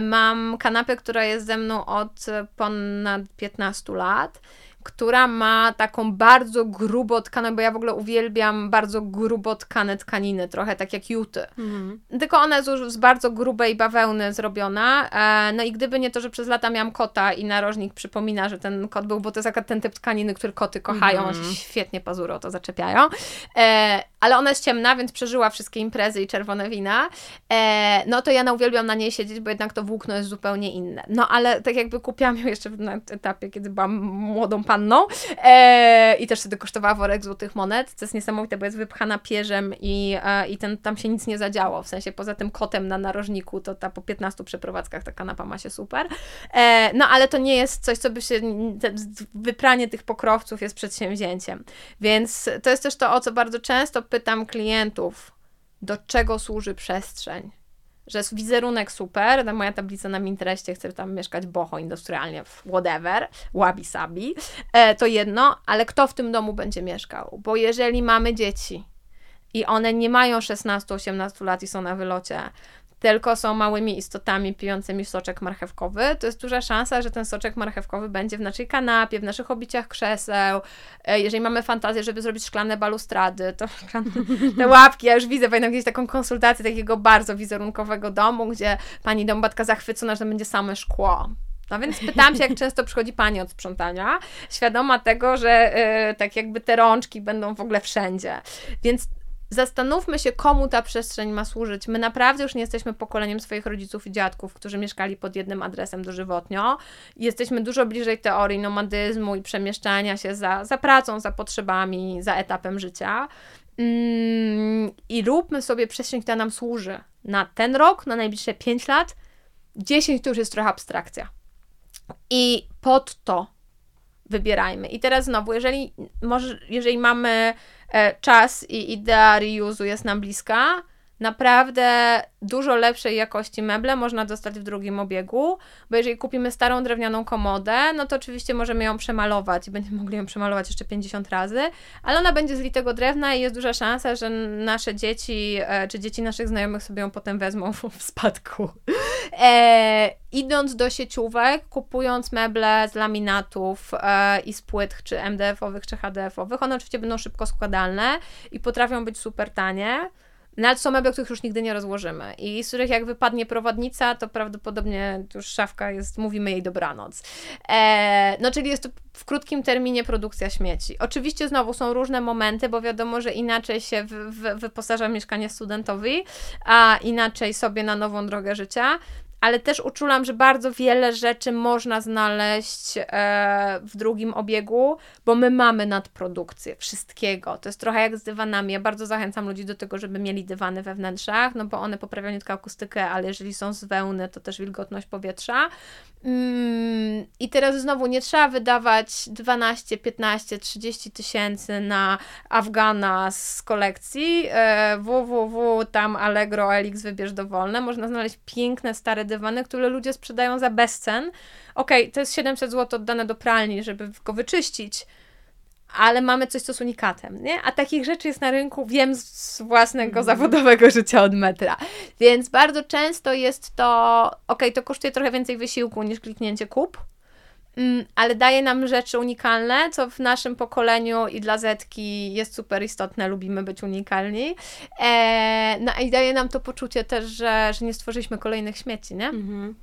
mam kanapę, która jest ze mną od ponad 15 lat która ma taką bardzo grubo tkanę, bo ja w ogóle uwielbiam bardzo grubo tkane tkaniny, trochę tak jak juty. Mhm. Tylko ona jest już z bardzo grubej bawełny zrobiona. E, no i gdyby nie to, że przez lata miałam kota i narożnik przypomina, że ten kot był, bo to jest ten typ tkaniny, który koty kochają, mhm. świetnie pazury o to zaczepiają. E, ale ona jest ciemna, więc przeżyła wszystkie imprezy i czerwone wina. E, no to ja na uwielbiam na niej siedzieć, bo jednak to włókno jest zupełnie inne. No ale tak jakby kupiłam ją jeszcze na etapie, kiedy byłam młodą panną e, i też wtedy kosztowała worek złotych monet, co jest niesamowite, bo jest wypchana pierzem i, e, i ten, tam się nic nie zadziało, w sensie poza tym kotem na narożniku, to ta po 15 przeprowadzkach ta kanapa ma się super. E, no ale to nie jest coś, co by się, te, wypranie tych pokrowców jest przedsięwzięciem. Więc to jest też to, o co bardzo często pytam klientów, do czego służy przestrzeń że wizerunek super, ta moja tablica na Pinterestie, chcę tam mieszkać boho industrialnie, whatever, wabi sabi, e, to jedno, ale kto w tym domu będzie mieszkał? Bo jeżeli mamy dzieci i one nie mają 16-18 lat i są na wylocie, tylko są małymi istotami pijącymi soczek marchewkowy, to jest duża szansa, że ten soczek marchewkowy będzie w naszej kanapie, w naszych obiciach krzeseł. E, jeżeli mamy fantazję, żeby zrobić szklane balustrady, to te łapki, ja już widzę, pamiętam gdzieś taką konsultację takiego bardzo wizerunkowego domu, gdzie pani dombatka zachwycona, że to będzie same szkło. No więc pytałam się, jak często przychodzi pani od sprzątania, świadoma tego, że yy, tak jakby te rączki będą w ogóle wszędzie. Więc zastanówmy się, komu ta przestrzeń ma służyć. My naprawdę już nie jesteśmy pokoleniem swoich rodziców i dziadków, którzy mieszkali pod jednym adresem dożywotnio. Jesteśmy dużo bliżej teorii nomadyzmu i przemieszczania się za, za pracą, za potrzebami, za etapem życia. Mm, I róbmy sobie przestrzeń, która nam służy na ten rok, na najbliższe 5 lat. 10 to już jest trochę abstrakcja. I pod to wybierajmy. I teraz znowu, jeżeli, może, jeżeli mamy czas i idea reuse'u jest nam bliska, naprawdę dużo lepszej jakości meble można dostać w drugim obiegu, bo jeżeli kupimy starą drewnianą komodę, no to oczywiście możemy ją przemalować i będziemy mogli ją przemalować jeszcze 50 razy, ale ona będzie z litego drewna i jest duża szansa, że nasze dzieci, e, czy dzieci naszych znajomych sobie ją potem wezmą w spadku. E, idąc do sieciówek, kupując meble z laminatów e, i z płyt, czy MDF-owych, czy HDF-owych, one oczywiście będą szybko składalne i potrafią być super tanie. Nawet są meble, których już nigdy nie rozłożymy i z których jak wypadnie prowadnica, to prawdopodobnie już szafka jest, mówimy jej dobranoc. E, no czyli jest to w krótkim terminie produkcja śmieci. Oczywiście znowu są różne momenty, bo wiadomo, że inaczej się w, w, wyposaża mieszkanie studentowi, a inaczej sobie na nową drogę życia, ale też uczulam, że bardzo wiele rzeczy można znaleźć e, w drugim obiegu, bo my mamy nadprodukcję wszystkiego. To jest trochę jak z dywanami. Ja bardzo zachęcam ludzi do tego, żeby mieli dywany we wnętrzach, no bo one poprawiają nie tylko akustykę, ale jeżeli są z wełny, to też wilgotność powietrza. Mm, I teraz znowu nie trzeba wydawać 12, 15, 30 tysięcy na Afgana z kolekcji www, tam Allegro, Elix wybierz dowolne. Można znaleźć piękne, stare dywany, które ludzie sprzedają za bezcen. Okej, okay, to jest 700 zł oddane do pralni, żeby go wyczyścić, ale mamy coś, co jest unikatem, nie? A takich rzeczy jest na rynku, wiem z własnego mm. zawodowego życia od metra. Więc bardzo często jest to, ok, to kosztuje trochę więcej wysiłku niż kliknięcie kup, ale daje nam rzeczy unikalne, co w naszym pokoleniu i dla Zetki jest super istotne, lubimy być unikalni. E, no i daje nam to poczucie też, że, że nie stworzyliśmy kolejnych śmieci, nie? Mhm.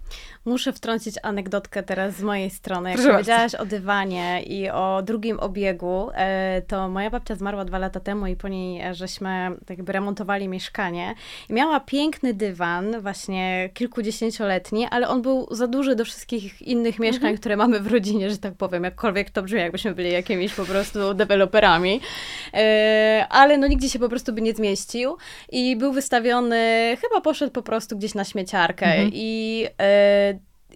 Muszę wtrącić anegdotkę teraz z mojej strony. Jak Proszę powiedziałaś o dywanie i o drugim obiegu, e, to moja babcia zmarła dwa lata temu i po niej e, żeśmy tak jakby remontowali mieszkanie. I miała piękny dywan, właśnie kilkudziesięcioletni, ale on był za duży do wszystkich innych mieszkań, mhm. które mamy w rodzinie, że tak powiem, jakkolwiek to brzmi, jakbyśmy byli jakimiś po prostu deweloperami. E, ale no nigdzie się po prostu by nie zmieścił i był wystawiony, chyba poszedł po prostu gdzieś na śmieciarkę mhm. i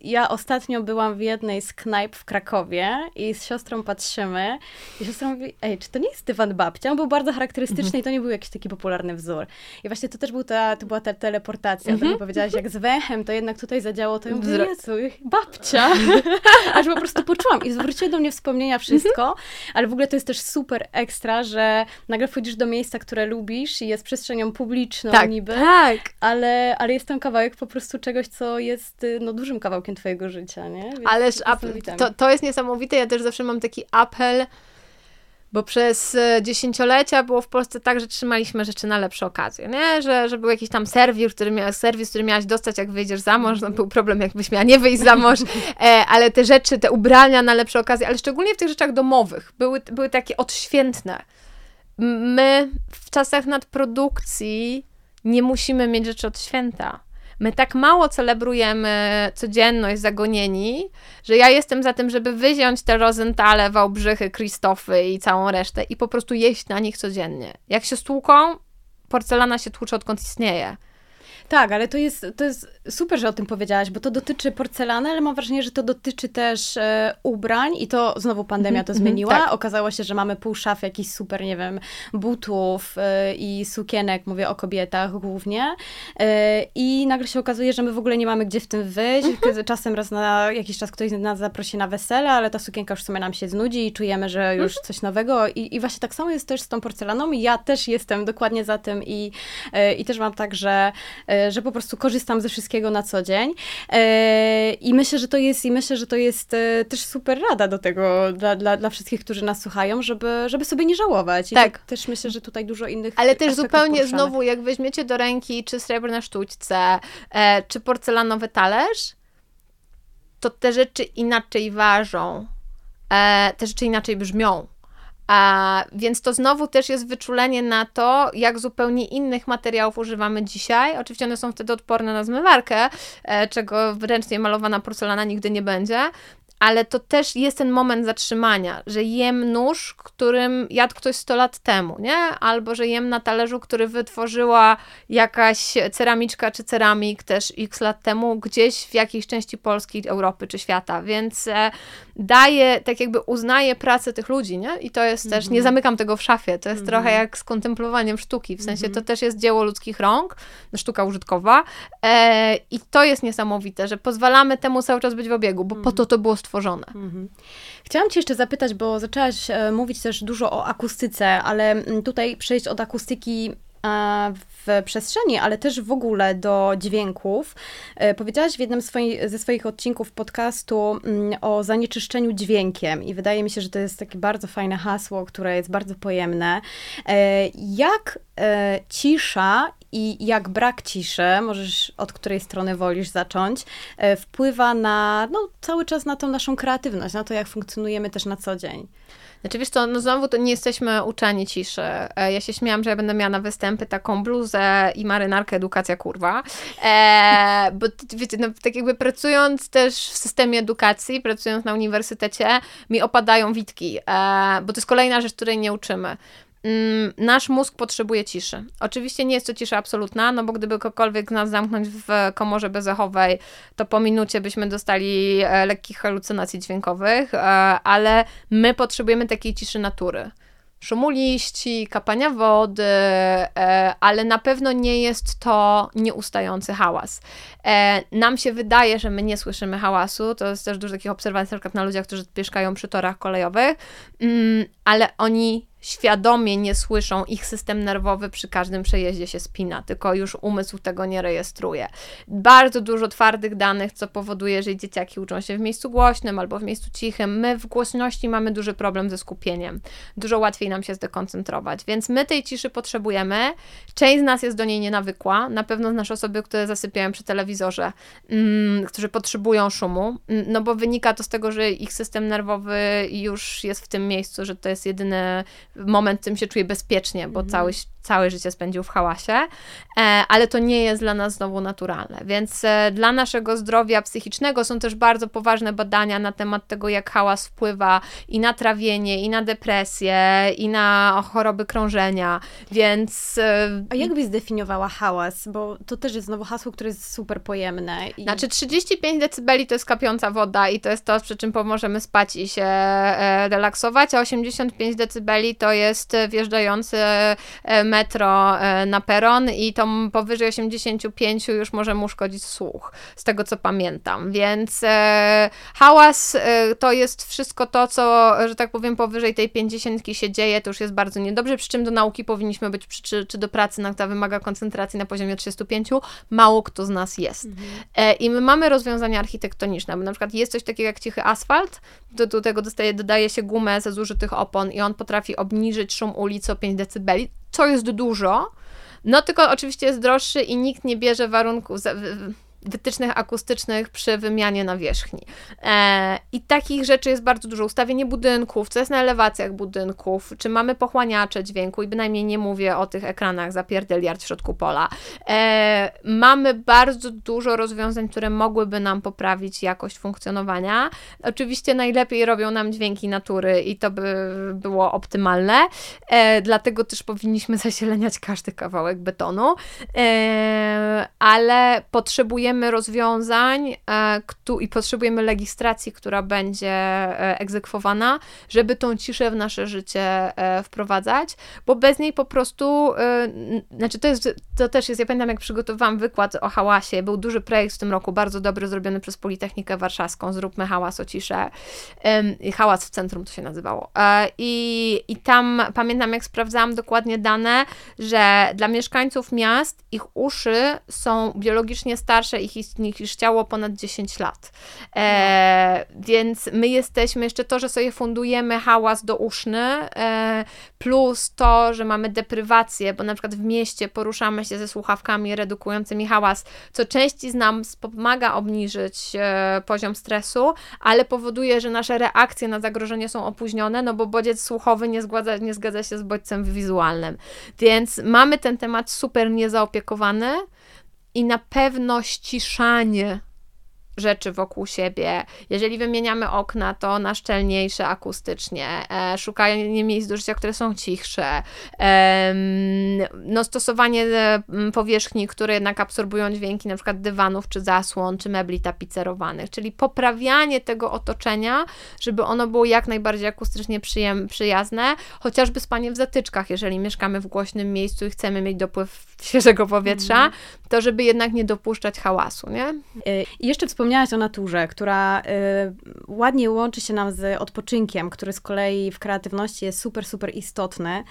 ja ostatnio byłam w jednej z knajp w Krakowie i z siostrą patrzymy i siostra mówi, ej, czy to nie jest dywan babcia? On był bardzo charakterystyczny mhm. i to nie był jakiś taki popularny wzór. I właśnie to też był ta, to była ta teleportacja, mhm. to mi powiedziałaś, jak z węchem to jednak tutaj zadziało, to ja mówię, Jezu, babcia. Aż po prostu poczułam i zwróciły do mnie wspomnienia wszystko, mhm. ale w ogóle to jest też super ekstra, że nagle wchodzisz do miejsca, które lubisz i jest przestrzenią publiczną tak, niby, tak. Ale, ale jest tam kawałek po prostu czegoś, co jest no, dużym kawałkiem twojego życia, nie? Więc Ależ to, to jest niesamowite. Ja też zawsze mam taki apel, bo przez e, dziesięciolecia było w Polsce tak, że trzymaliśmy rzeczy na lepsze okazje, nie? Że, że był jakiś tam serwis, który, serwis, który miałaś dostać, jak wyjdziesz za mąż, no był problem, jakbyś miała nie wyjść za mąż, e, ale te rzeczy, te ubrania na lepsze okazje, ale szczególnie w tych rzeczach domowych, były, były takie odświętne. My w czasach nadprodukcji nie musimy mieć rzeczy od święta. My tak mało celebrujemy codzienność zagonieni, że ja jestem za tym, żeby wyziąć te Rosentale, Wałbrzychy, Krzysztofy i całą resztę i po prostu jeść na nich codziennie. Jak się stłuką, porcelana się tłucze odkąd istnieje. Tak, ale to jest, to jest super, że o tym powiedziałaś, bo to dotyczy porcelany, ale mam wrażenie, że to dotyczy też e, ubrań i to znowu pandemia to mhm, zmieniła. Tak. Okazało się, że mamy pół szafy jakichś super, nie wiem, butów e, i sukienek, mówię o kobietach głównie. E, I nagle się okazuje, że my w ogóle nie mamy gdzie w tym wyjść. Mhm. Czasem raz na jakiś czas ktoś nas zaprosi na wesele, ale ta sukienka już w sumie nam się znudzi i czujemy, że już mhm. coś nowego. I, I właśnie tak samo jest też z tą porcelaną ja też jestem dokładnie za tym i, e, i też mam tak, że e, że po prostu korzystam ze wszystkiego na co dzień. E, I myślę, że to jest, i myślę, że to jest e, też super rada do tego dla, dla, dla wszystkich, którzy nas słuchają, żeby, żeby sobie nie żałować. I tak. Też myślę, że tutaj dużo innych. Ale też zupełnie znowu, jak weźmiecie do ręki czy srebrne sztućce, e, czy porcelanowy talerz, to te rzeczy inaczej ważą. te rzeczy inaczej brzmią. A, więc to znowu też jest wyczulenie na to, jak zupełnie innych materiałów używamy dzisiaj. Oczywiście one są wtedy odporne na zmywarkę, e, czego ręcznie malowana porcelana nigdy nie będzie, ale to też jest ten moment zatrzymania, że jem nóż, którym jadł ktoś 100 lat temu, nie? Albo że jem na talerzu, który wytworzyła jakaś ceramiczka czy ceramik też x lat temu gdzieś w jakiejś części Polski, Europy czy świata, więc e, daje, tak jakby uznaje pracę tych ludzi, nie? I to jest też, nie mhm. zamykam tego w szafie, to jest mm trochę jak z kontemplowaniem sztuki, w sensie mm to też jest dzieło ludzkich rąk, sztuka użytkowa e, i to jest niesamowite, że pozwalamy temu cały czas być w obiegu, bo po to to było stworzone. Mhm. Chciałam Cię jeszcze zapytać, bo zaczęłaś e, mówić też dużo o akustyce, ale mm, tutaj przejść od akustyki w przestrzeni, ale też w ogóle do dźwięków. E, powiedziałaś w jednym ze swoich odcinków podcastu mm, o zanieczyszczeniu dźwiękiem i wydaje mi się, że to jest takie bardzo fajne hasło, które jest bardzo pojemne. E, jak cisza i jak brak ciszy, możesz od której strony wolisz zacząć, e, wpływa na, no, cały czas na tą naszą kreatywność, na to, jak funkcjonujemy też na co dzień. Znaczy wiesz no znowu to nie jesteśmy uczeni ciszy. E, ja się śmiałam, że ja będę miała na występy taką bluzę i marynarkę edukacja kurwa. E, bo wiecie, no, tak jakby pracując też w systemie edukacji, pracując na uniwersytecie, mi opadają witki, e, bo to jest kolejna rzecz, której nie uczymy. Mm, nasz mózg potrzebuje ciszy. Oczywiście nie jest to cisza absolutna, no bo gdyby kogokolwiek nas zamknąć w komorze bezechowej, to po minucie byśmy dostali e, lekkich halucynacji dźwiękowych, e, ale my potrzebujemy takiej ciszy natury szumu liści, kapania wody, e, ale na pewno nie jest to nieustający hałas. Nam się wydaje, że my nie słyszymy hałasu, to jest też dużo takich obserwacji na ludziach, którzy mieszkają przy torach kolejowych, mm, ale oni świadomie nie słyszą, ich system nerwowy przy każdym przejeździe się spina, tylko już umysł tego nie rejestruje. Bardzo dużo twardych danych, co powoduje, że dzieciaki uczą się w miejscu głośnym albo w miejscu cichym. My w głośności mamy duży problem ze skupieniem. Dużo łatwiej nam się zdekoncentrować, więc my tej ciszy potrzebujemy. Część z nas jest do niej nienawykła. Na pewno znasz osoby, które zasypiają przy telewizorze, mm, którzy potrzebują szumu, mm, no bo wynika to z tego, że ich system nerwowy już jest w tym miejscu, że to jest jedyny moment w tym się czuję bezpiecznie, bo mhm. cały, całe życie spędził w hałasie, e, ale to nie jest dla nas znowu naturalne. Więc e, dla naszego zdrowia psychicznego są też bardzo poważne badania na temat tego, jak hałas wpływa i na trawienie, i na depresję, i na choroby krążenia, więc... E, A jak byś zdefiniowała hałas? Bo to też jest znowu hasło, które jest super pojemne. I... Znaczy 35 decybeli to jest kapiąca woda i to jest to, przy czym pomożemy spać i się relaksować, a 85 decybeli to jest wjeżdżający metro e, na peron i to powyżej 85 już może mu szkodzić słuch, z tego co pamiętam. Więc e, hałas e, to jest wszystko to, co, że tak powiem, powyżej tej 50 się dzieje, to już jest bardzo niedobrze, przy czym do nauki powinniśmy być, czy, czy do pracy, na która wymaga koncentracji na poziomie 35, mało kto z nas jest. Mhm. I my mamy rozwiązania architektoniczne, bo na przykład jest coś takiego jak cichy asfalt, do, do tego dostaje, dodaje się gumę ze zużytych opon i on potrafi obniżyć szum ulicy o 5 dB, co jest dużo, no tylko oczywiście jest droższy i nikt nie bierze warunków, wytycznych akustycznych przy wymianie nawierzchni. E, I takich rzeczy jest bardzo dużo. Ustawienie budynków, co jest na elewacjach budynków, czy mamy pochłaniacze dźwięku i bynajmniej nie mówię o tych ekranach zapierdeliard w środku pola. E, mamy bardzo dużo rozwiązań, które mogłyby nam poprawić jakość funkcjonowania. Oczywiście najlepiej robią nam dźwięki natury i to by było optymalne, e, dlatego też powinniśmy zasieleniać każdy kawałek betonu, e, ale potrzebujemy potrzebujemy rozwiązań e, i potrzebujemy legislacji, która będzie e, egzekwowana, żeby tą ciszę w nasze życie e, wprowadzać, bo bez niej po prostu, znaczy to, jest, to też jest, ja pamiętam jak przygotowałam wykład o hałasie, był duży projekt w tym roku, bardzo dobry, zrobiony przez Politechnikę Warszawską, Zróbmy hałas o ciszę, hałas w centrum to się nazywało. I, i tam pamiętam jak sprawdzałam dokładnie dane, że dla mieszkańców miast ich uszy są biologicznie starsze ich istnieć niż ciało ponad 10 lat. E, no. Więc my jesteśmy, jeszcze to, że sobie fundujemy hałas douszny, e, plus to, że mamy deprywację, bo na przykład w mieście poruszamy się ze słuchawkami redukującymi hałas, co części z nas pomaga obniżyć e, poziom stresu, ale powoduje, że nasze reakcje na zagrożenie są opóźnione, no bo bodziec słuchowy nie zgadza, nie zgadza się z bodźcem wizualnym. Więc mamy ten temat super niezaopiekowany, i na pewno ściszanie rzeczy wokół siebie. Jeżeli wymieniamy okna, to na szczelniejsze akustycznie, e, szukanie miejsc do życia, które są cichsze, e, no stosowanie e, powierzchni, które jednak absorbują dźwięki, na przykład dywanów, czy zasłon, czy mebli tapicerowanych, czyli poprawianie tego otoczenia, żeby ono było jak najbardziej akustycznie przyjazne, chociażby spanie w zatyczkach, jeżeli mieszkamy w głośnym miejscu i chcemy mieć dopływ świeżego powietrza, mm. to żeby jednak nie dopuszczać hałasu, nie? E, I jeszcze wspomniałaś o naturze, która y, ładnie łączy się nam z odpoczynkiem, który z kolei w kreatywności jest super, super istotny.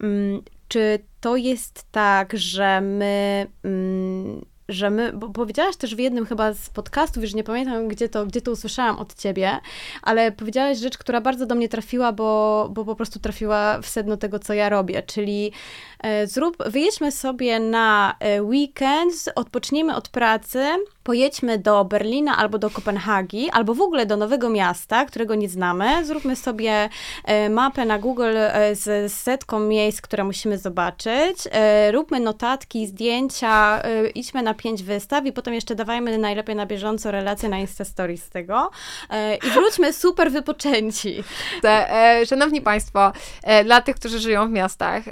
Mm, czy to jest tak, że my mm, że my, bo powiedziałaś też w jednym chyba z podcastów, już nie pamiętam, gdzie to, gdzie to usłyszałam od ciebie, ale powiedziałaś rzecz, która bardzo do mnie trafiła, bo, bo po prostu trafiła w sedno tego, co ja robię, czyli e, zrób, wyjedźmy sobie na e, weekend, odpocznijmy od pracy, pojedźmy do Berlina albo do Kopenhagi, albo w ogóle do nowego miasta, którego nie znamy. Zróbmy sobie e, mapę na Google e, z setką miejsc, które musimy zobaczyć. E, róbmy notatki, zdjęcia, idźmy na pięć wystaw i potem jeszcze dawajmy najlepiej na bieżąco relacje na Instastory z tego. I wróćmy super wypoczęci. Szanowni Państwo, dla tych, którzy żyją w miastach,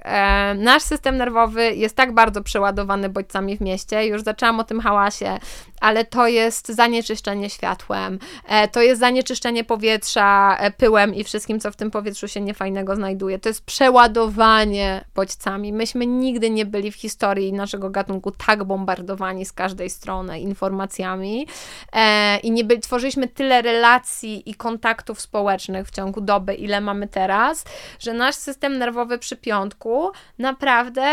nasz system nerwowy jest tak bardzo przeładowany bodźcami w mieście. Już zaczęłam o tym hałasie ale to jest zanieczyszczenie światłem, e, to jest zanieczyszczenie powietrza e, pyłem i wszystkim, co w tym powietrzu się niefajnego znajduje. To jest przeładowanie bodźcami. Myśmy nigdy nie byli w historii naszego gatunku tak bombardowani z każdej strony informacjami e, i nie byli, tworzyliśmy tyle relacji i kontaktów społecznych w ciągu doby, ile mamy teraz, że nasz system nerwowy przy piątku naprawdę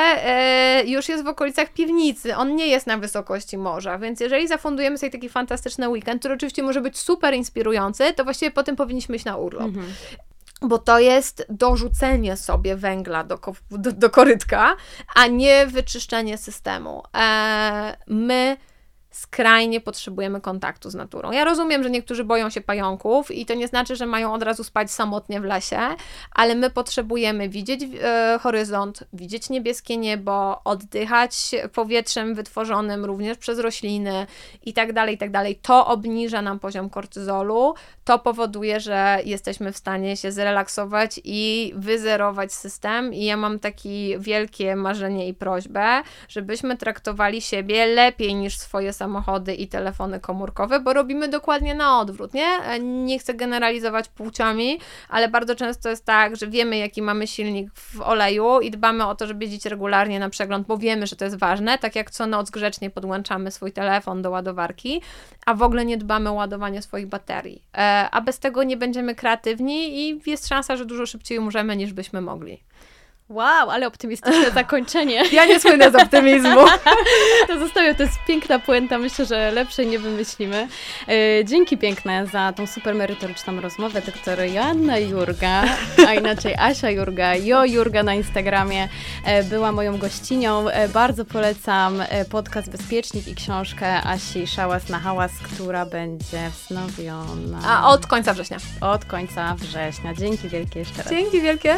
już jest w okolicach piwnicy. On nie jest na wysokości morza, więc jeżeli zafundujemy sobie taki fantastyczny weekend, który oczywiście może być super inspirujący, to właściwie potem powinniśmy iść na urlop. Mhm bo to jest dorzucenie sobie węgla do, do, do korytka, a nie wyczyszczenie systemu. Eee, my skrajnie potrzebujemy kontaktu z naturą. Ja rozumiem, że niektórzy boją się pająków i to nie znaczy, że mają od razu spać samotnie w lesie, ale my potrzebujemy widzieć e, horyzont, widzieć niebieskie niebo, oddychać powietrzem wytworzonym również przez rośliny i tak dalej, i tak dalej. To obniża nam poziom kortyzolu, to powoduje, że jesteśmy w stanie się zrelaksować i wyzerować system i ja mam takie wielkie marzenie i prośbę, żebyśmy traktowali siebie lepiej niż swoje samochody i telefony komórkowe, bo robimy dokładnie na odwrót, nie? Nie chcę generalizować płciami, ale bardzo często jest tak, że wiemy, jaki mamy silnik w oleju i dbamy o to, żeby jeździć regularnie na przegląd, bo wiemy, że to jest ważne, tak jak co noc grzecznie podłączamy swój telefon do ładowarki, a w ogóle nie dbamy o ładowanie swoich baterii. E, a bez tego nie będziemy kreatywni i jest szansa, że dużo szybciej umrzemy niż byśmy mogli. Wow, ale optymistyczne zakończenie. Ja nie słynę z optymizmu. to zostawię, to jest piękna puenta, myślę, że lepszej nie wymyślimy. E, dzięki piękne za tą super merytoryczną rozmowę. Doktor Joanna Jurga, a inaczej Asia Jurga, Jo Jurga na Instagramie e, była moją gościnią. E, bardzo polecam podcast Bezpiecznik i książkę Asi Szałas na hałas, która będzie wznowiona. A od końca września. Od końca września. Dzięki wielkie jeszcze raz. Dzięki wielkie.